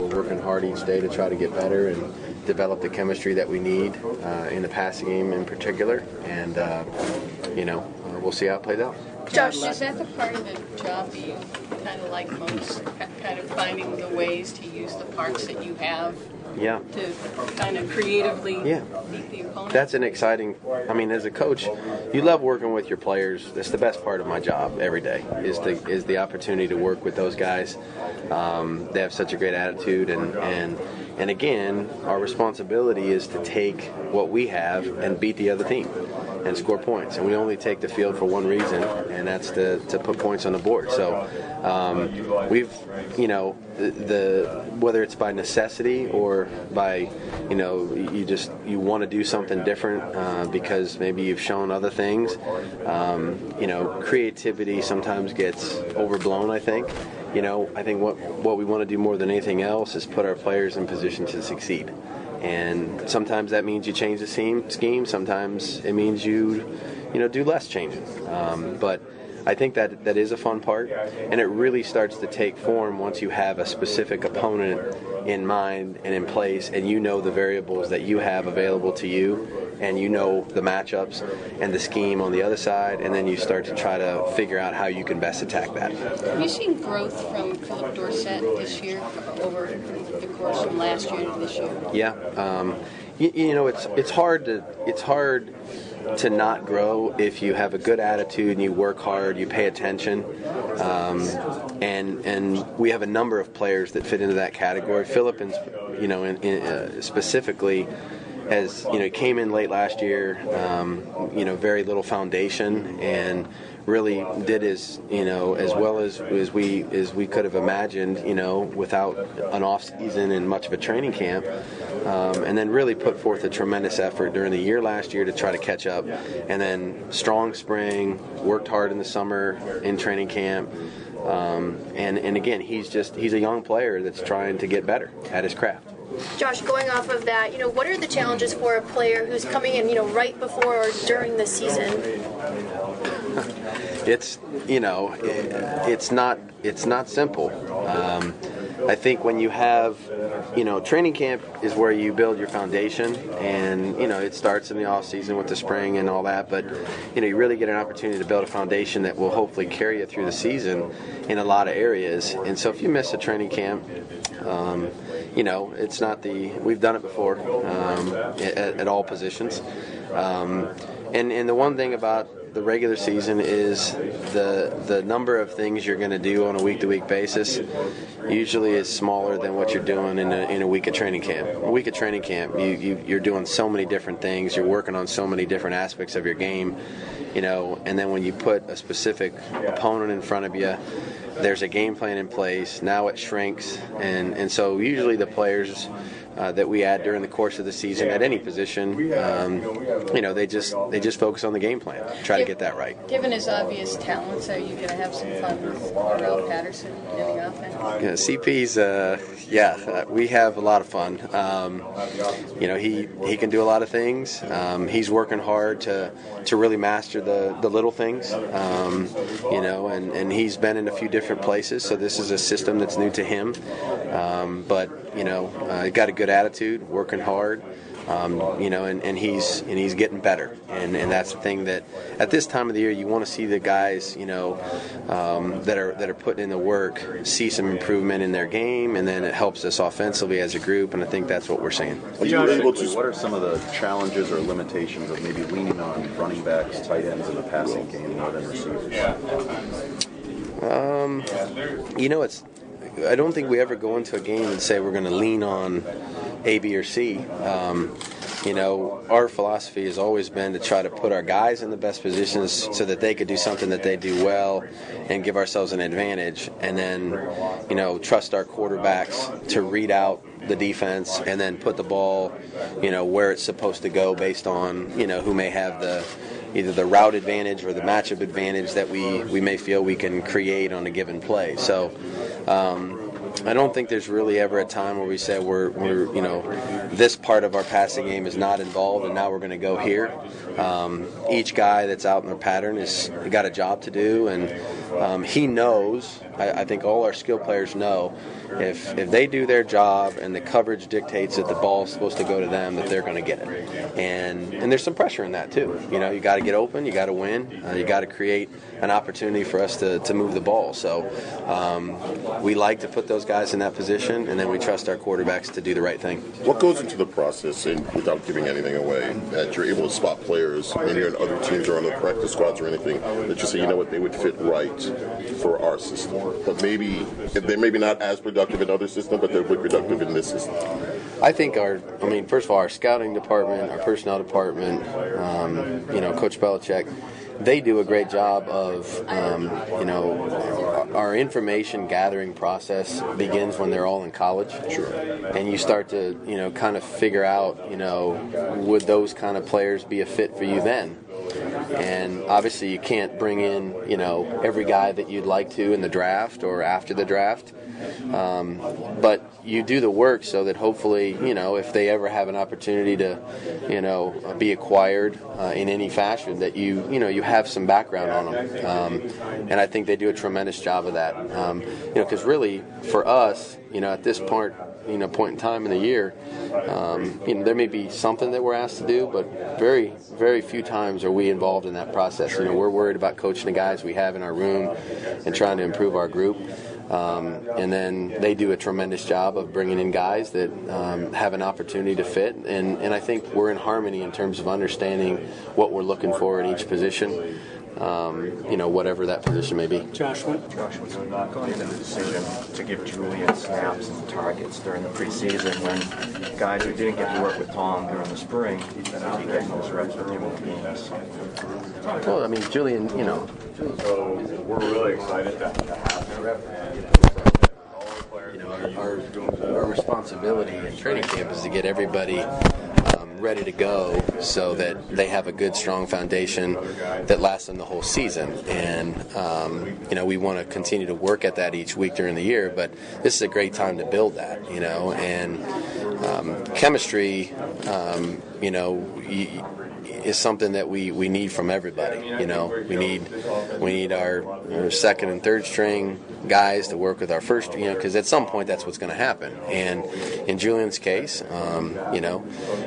We're working hard each day to try to get better and develop the chemistry that we need uh, in the passing game in particular. And, uh, you know, uh, we'll see how it plays out. Josh, is that the part of the job you kind of like most? Kind of finding the ways to use the parts that you have Yeah. to kind of creatively Yeah. beat the opponent? That's an exciting. I mean, as a coach, you love working with your players. That's the best part of my job every day. Is the is the opportunity to work with those guys. Um, they have such a great attitude, and and and again, our responsibility is to take what we have and beat the other team and score points. And we only take the field for one reason, and that's to, to put points on the board. So um, we've, you know, the, the whether it's by necessity or by, you know, you just you want to do something different uh, because maybe you've shown other things. Um, you know, creativity sometimes gets overblown. I think. You know, I think what what we want to do more than anything else is put our players in position to succeed. And sometimes that means you change the scheme. Sometimes it means you, you know, do less changing. Um, but I think that that is a fun part, and it really starts to take form once you have a specific opponent in mind and in place, and you know the variables that you have available to you, and you know the matchups and the scheme on the other side, and then you start to try to figure out how you can best attack that. Have you seen growth from Phillip Dorsett this year over the course from last year to this year? Yeah, um, you, you know it's it's hard to it's hard to not grow if you have a good attitude and you work hard, you pay attention, um, and and we have a number of players that fit into that category. Philippines, you know, in, in, uh, specifically. As you know, came in late last year. Um, you know, very little foundation, and really did as you know as well as, as we as we could have imagined. You know, without an off season and much of a training camp, um, and then really put forth a tremendous effort during the year last year to try to catch up, and then strong spring, worked hard in the summer in training camp. Um, and, and again, he's just he's a young player that's trying to get better at his craft. Josh, going off of that, you know, what are the challenges for a player who's coming in, you know, right before or during the season? it's you know it's not it's not simple um, i think when you have you know training camp is where you build your foundation and you know it starts in the off season with the spring and all that but you know you really get an opportunity to build a foundation that will hopefully carry you through the season in a lot of areas. And so if you miss a training camp um, you know it's not the we've done it before um, at, at, all positions. Um, and and the one thing about the regular season is the the number of things you're going to do on a week to week basis usually is smaller than what you're doing in a, in a week of training camp. A week of training camp, you, you you're doing so many different things. You're working on so many different aspects of your game, you know. And then when you put a specific opponent in front of you, there's a game plan in place. Now it shrinks, and and so usually the players uh, that we add during the course of the season at any position. Um, you know, they just they just focus on the game plan, try to get that right. Given his obvious talents, are you going to have some fun with Cordarrelle Patterson in the offense? Yeah, CP's, uh, yeah, uh, we have a lot of fun. Um, you know, he he can do a lot of things. Um, he's working hard to to really master the the little things. Um, you know, and and he's been in a few different places, so this is a system that's new to him. Um, but you know, uh, got a good attitude, working hard. Um, you know, and, and he's and he's getting better, and, and that's the thing that at this time of the year you want to see the guys, you know, um, that are that are putting in the work see some improvement in their game, and then it helps us offensively as a group, and I think that's what we're seeing. Are you able to? What are some of the challenges or limitations of maybe leaning on running backs, tight ends in the passing game more than receivers? Um, you know, it's I don't think we ever go into a game and say we're going to lean on A, B, or C. Um, you know, our philosophy has always been to try to put our guys in the best positions so that they could do something that they do well and give ourselves an advantage. And then, you know, trust our quarterbacks to read out the defense and then put the ball, you know, where it's supposed to go based on, you know, who may have the either the route advantage or the matchup advantage that we, we may feel we can create on a given play. So um, I don't think there's really ever a time where we say we're, we're, you know, this part of our passing game is not involved, and now we're going to go here. Um, each guy that's out in the pattern has got a job to do, and um, he knows. I, I think all our skill players know if if they do their job and the coverage dictates that the ball's supposed to go to them, that they're going to get it. And and there's some pressure in that too. You know, you got to get open, you got to win, uh, you got to create an opportunity for us to, to move the ball. So um, we like to put those guys in that position, and then we trust our quarterbacks to do the right thing. What goes into the process, and without giving anything away, that you're able to spot players when you're in other teams or on the practice squads or anything that you say, you know what, they would fit right for our system, but maybe they're maybe not as productive in other systems, but they're productive in this system. I think our, I mean, first of all, our scouting department, our personnel department, um, you know, Coach Belichick, they do a great job of, um, you know, our information gathering process begins when they're all in college. Sure. And you start to, you know, kind of figure out, you know, would those kind of players be a fit for you then? And obviously, you can't bring in, you know, every guy that you'd like to in the draft or after the draft. Um, but you do the work so that hopefully, you know, if they ever have an opportunity to, you know, be acquired uh, in any fashion, that you, you know, you have some background on them. Um, and I think they do a tremendous job of that. Um, you know, because really, for us, you know, at this point, you know, point in time in the year, um, you know, there may be something that we're asked to do, but very, very few times are we involved in that process. You know, we're worried about coaching the guys we have in our room and trying to improve our group. Um, and then they do a tremendous job of bringing in guys that um, have an opportunity to fit. And, and I think we're in harmony in terms of understanding what we're looking for in each position. Um, you know, whatever that position may be. Joshua? Josh was going into the decision to give Julian snaps and targets during the preseason when guys who didn't get to work with Tom during the spring, he getting those reps with him in the games. Well, I mean, Julian, you know, So we're really excited to to have him. And all the players you know, our, our, our responsibility in training camp is to get everybody ready to go so that they have a good, strong foundation that lasts them the whole season. And, um, you know, we want to continue to work at that each week during the year, but this is a great time to build that, you know, and um, chemistry, um, you know, y- is something that we, we need from everybody. You know, we need we need our, our second and third string guys to work with our first. You know, because at some point that's what's going to happen. And in Julian's case, um, you know,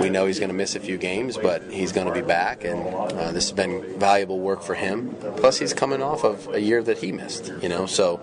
we know he's going to miss a few games, but he's going to be back, and uh, this has been valuable work for him. Plus, he's coming off of a year that he missed. You know, so.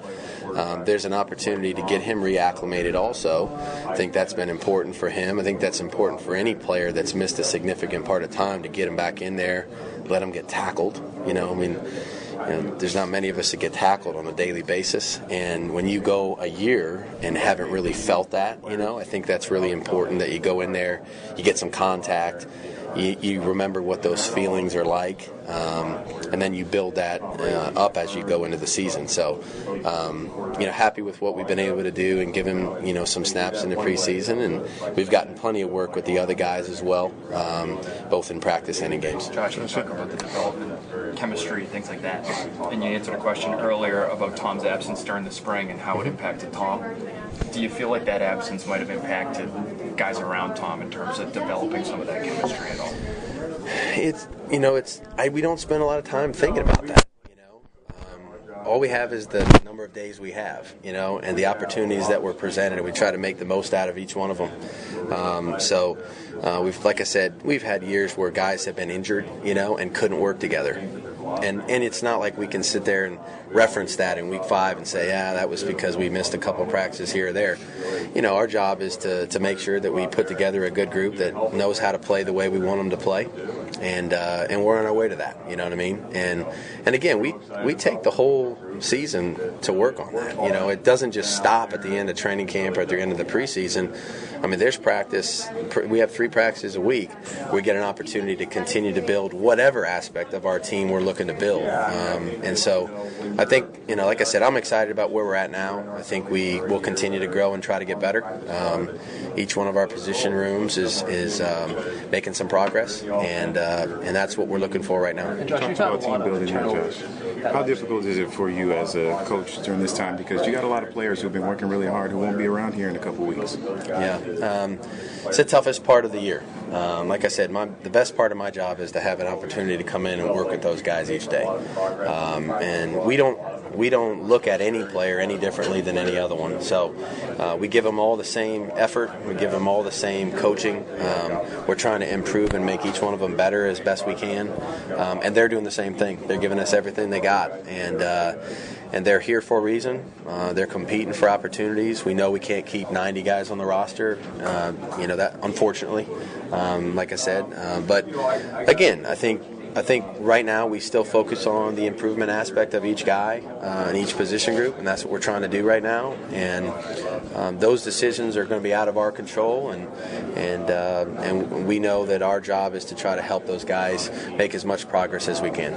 Um, there's an opportunity to get him reacclimated also. I think that's been important for him. I think that's important for any player that's missed a significant part of time to him back in there, let him get tackled. You know, I mean, you know, there's not many of us that get tackled on a daily basis. And when you go a year and haven't really felt that, you know, I think that's really important that you go in there, you get some contact, you, you remember what those feelings are like, um, and then you build that uh, up as you go into the season. So, um, you know, happy with what we've been able to do and give him, you know, some snaps in the preseason, and we've gotten plenty of work with the other guys as well, um, both in practice and in games. Josh, you talk about the development, chemistry, things like that. And you answered a question earlier about Tom's absence during the spring and how it impacted Tom. Do you feel like that absence might have impacted guys around Tom in terms of developing some of that chemistry at all? It's you know it's I, we don't spend a lot of time thinking about that. You know, um, all we have is the number of days we have. You know, and the opportunities that we're presented, and we try to make the most out of each one of them. Um, so uh, we've, like I said, we've had years where guys have been injured, you know, and couldn't work together. And, and it's not like we can sit there and reference that in week five and say, yeah, that was because we missed a couple practices here or there. You know, our job is to, to make sure that we put together a good group that knows how to play the way we want them to play. And, uh, and we're on our way to that, you know what I mean? And, and again, we, we take the whole season to work on that. You know, it doesn't just stop at the end of training camp or at the end of the preseason. I mean, there's practice. We have three practices a week. We get an opportunity to continue to build whatever aspect of our team we're looking to build. Um, and so, I think you know, like I said, I'm excited about where we're at now. I think we will continue to grow and try to get better. Um, each one of our position rooms is is um, making some progress, and uh, and that's what we're looking for right now. You talked about team building here, Josh. How difficult is it for you as a coach during this time? Because you got a lot of players who've been working really hard who won't be around here in a couple weeks. Yeah, um, it's the toughest part of the year. Um, like I said, my, the best part of my job is to have an opportunity to come in and work with those guys each day. Um, and we don't we don't look at any player any differently than any other one. So uh, we give them all the same effort. We give them all the same coaching. Um, we're trying to improve and make each one of them better as best we can. Um, and they're doing the same thing. They're giving us everything they got, and uh, and they're here for a reason. Uh, they're competing for opportunities. We know we can't keep 90 guys on the roster. Uh, you know that, unfortunately, um, like I said. Uh, but again, I think I think right now we still focus on the improvement aspect of each guy uh, in each position group, and that's what we're trying to do right now. And um, those decisions are going to be out of our control, and and uh, and we know that our job is to try to help those guys make as much progress as we can.